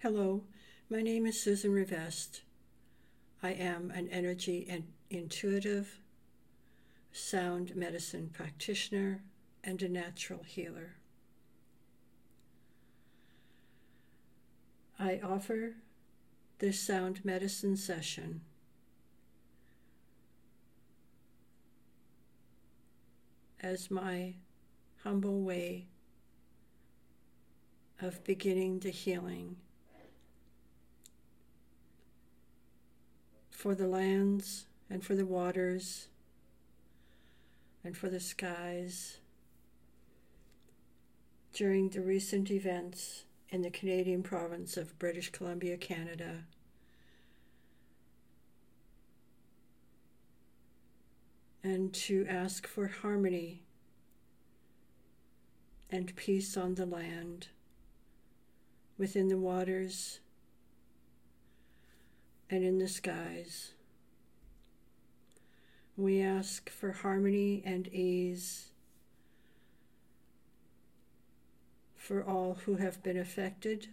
Hello, my name is Susan Rivest. I am an energy and intuitive sound medicine practitioner and a natural healer. I offer this sound medicine session as my humble way of beginning the healing for the lands and for the waters and for the skies during the recent events in the Canadian province of British Columbia, Canada. And to ask for harmony and peace on the land, within the waters, and in the skies. We ask for harmony and ease for all who have been affected,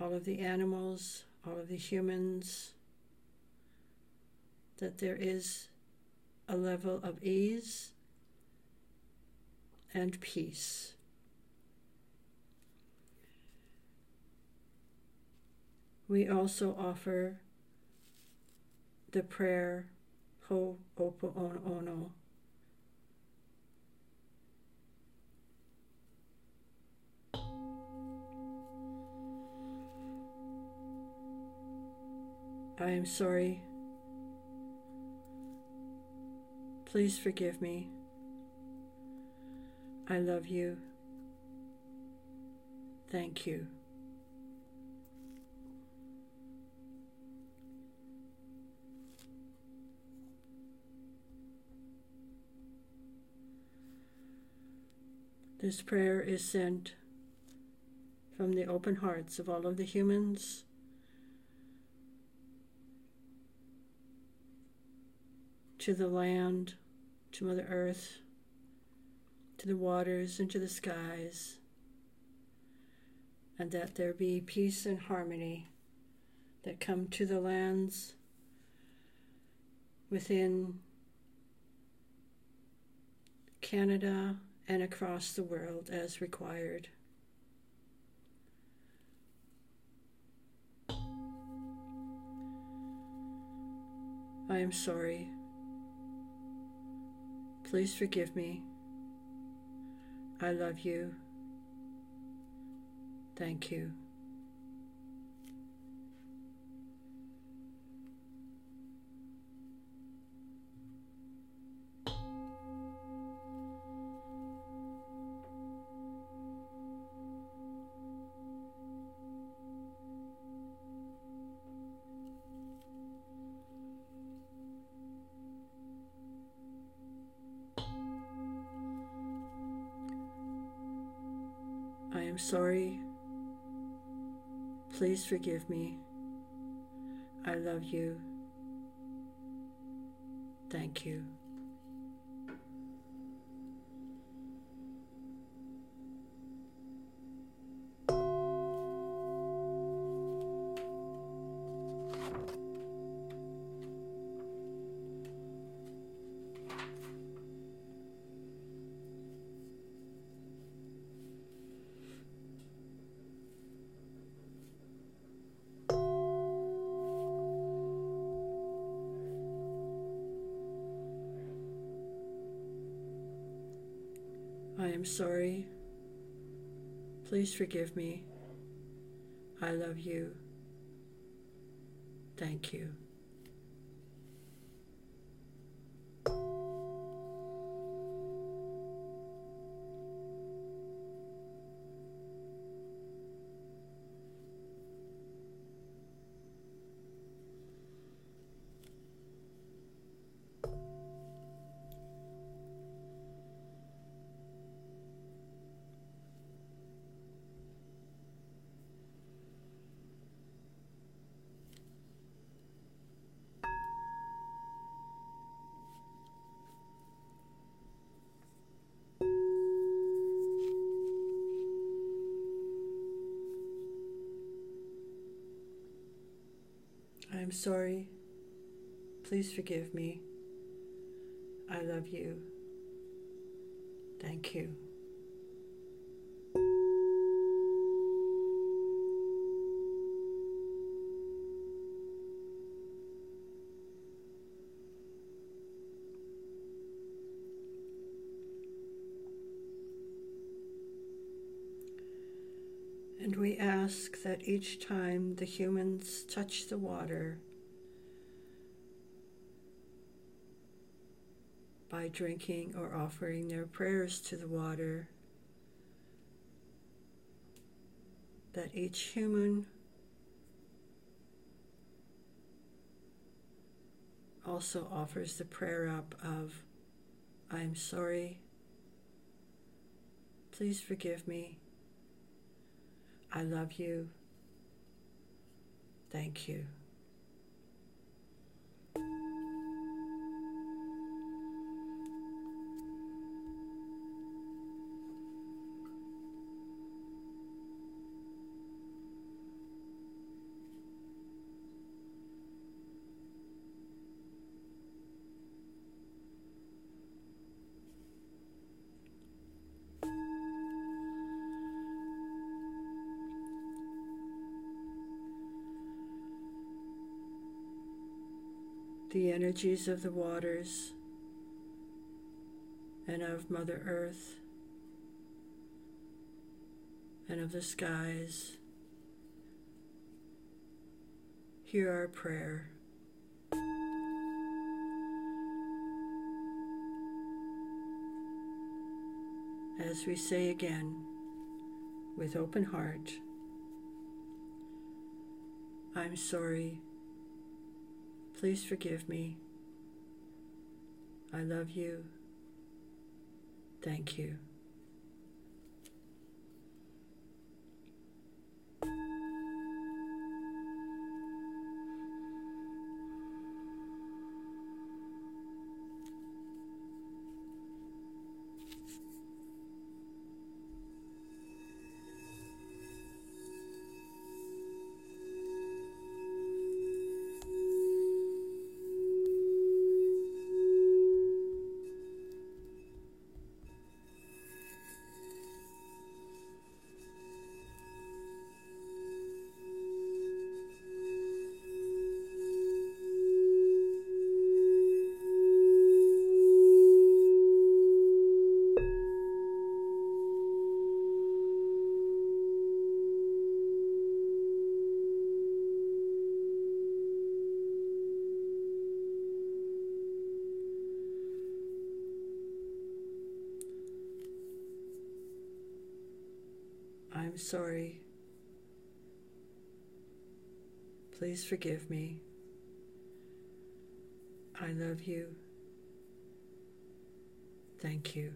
all of the animals, all of the humans, that there is a level of ease and peace. We also offer the prayer Ho'oponopono. I am sorry. Please forgive me. I love you. Thank you. This prayer is sent from the open hearts of all of the humans. To the land, to Mother Earth, to the waters, and to the skies, and that there be peace and harmony that come to the lands within Canada and across the world as required. I am sorry. Please forgive me. I love you. Thank you. I am sorry. Please forgive me. I love you. Thank you. Am sorry. Please forgive me. I love you. Thank you. I am sorry. Please forgive me. I love you. Thank you. We ask that each time the humans touch the water by drinking or offering their prayers to the water, that each human also offers the prayer up of, I am sorry, please forgive me. I love you. Thank you. The energies of the waters and of Mother Earth and of the skies. Hear our prayer. As we say again, with open heart, I'm sorry Please forgive me. I love you. Thank you. Sorry. Please forgive me. I love you. Thank you.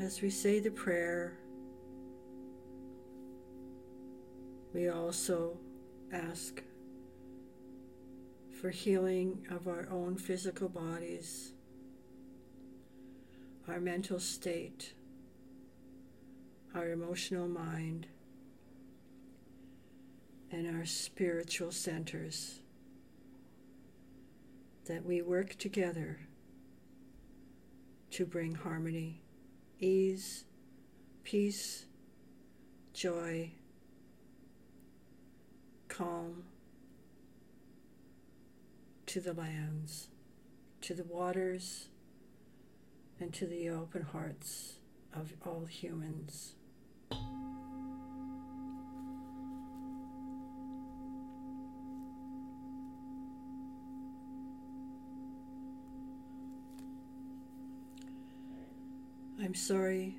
As we say the prayer, we also ask for healing of our own physical bodies, our mental state, our emotional mind, and our spiritual centers. That we work together to bring harmony ease, peace, joy, calm to the lands, to the waters, and to the open hearts of all humans. And I'm sorry.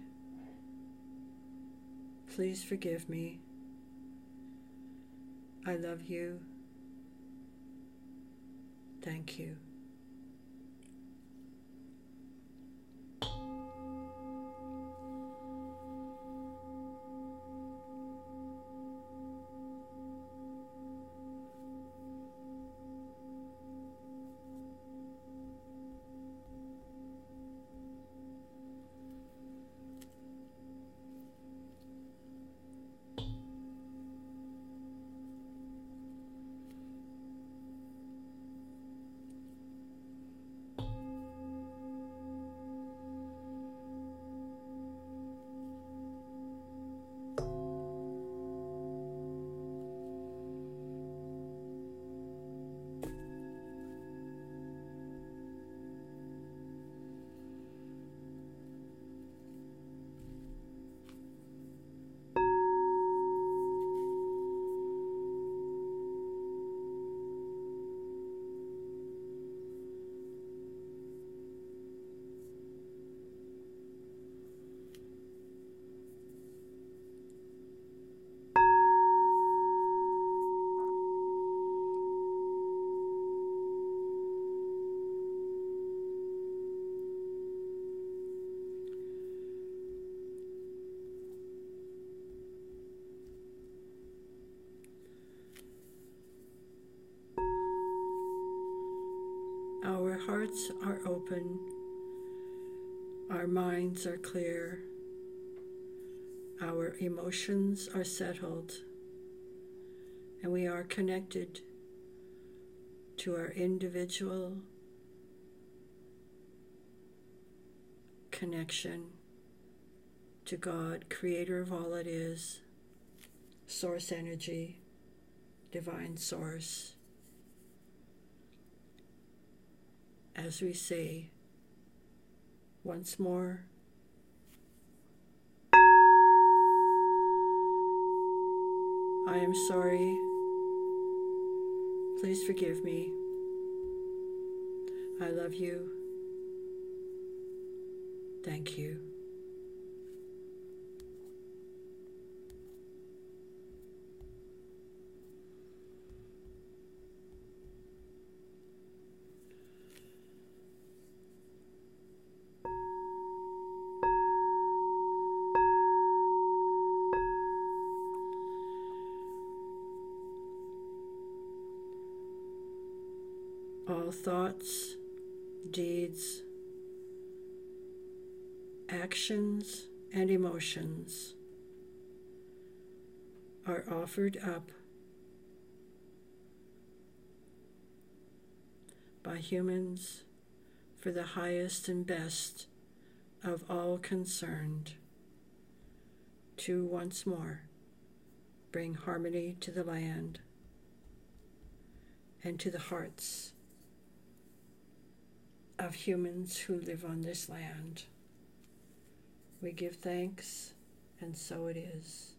Please forgive me. I love you. Thank you. Hearts are open, our minds are clear, our emotions are settled, and we are connected to our individual connection to God, creator of all it is, source energy, divine source. As we say once more. I am sorry. Please forgive me. I love you. Thank you. All thoughts, deeds, actions, and emotions are offered up by humans for the highest and best of all concerned to once more bring harmony to the land and to the hearts of humans who live on this land. We give thanks, and so it is.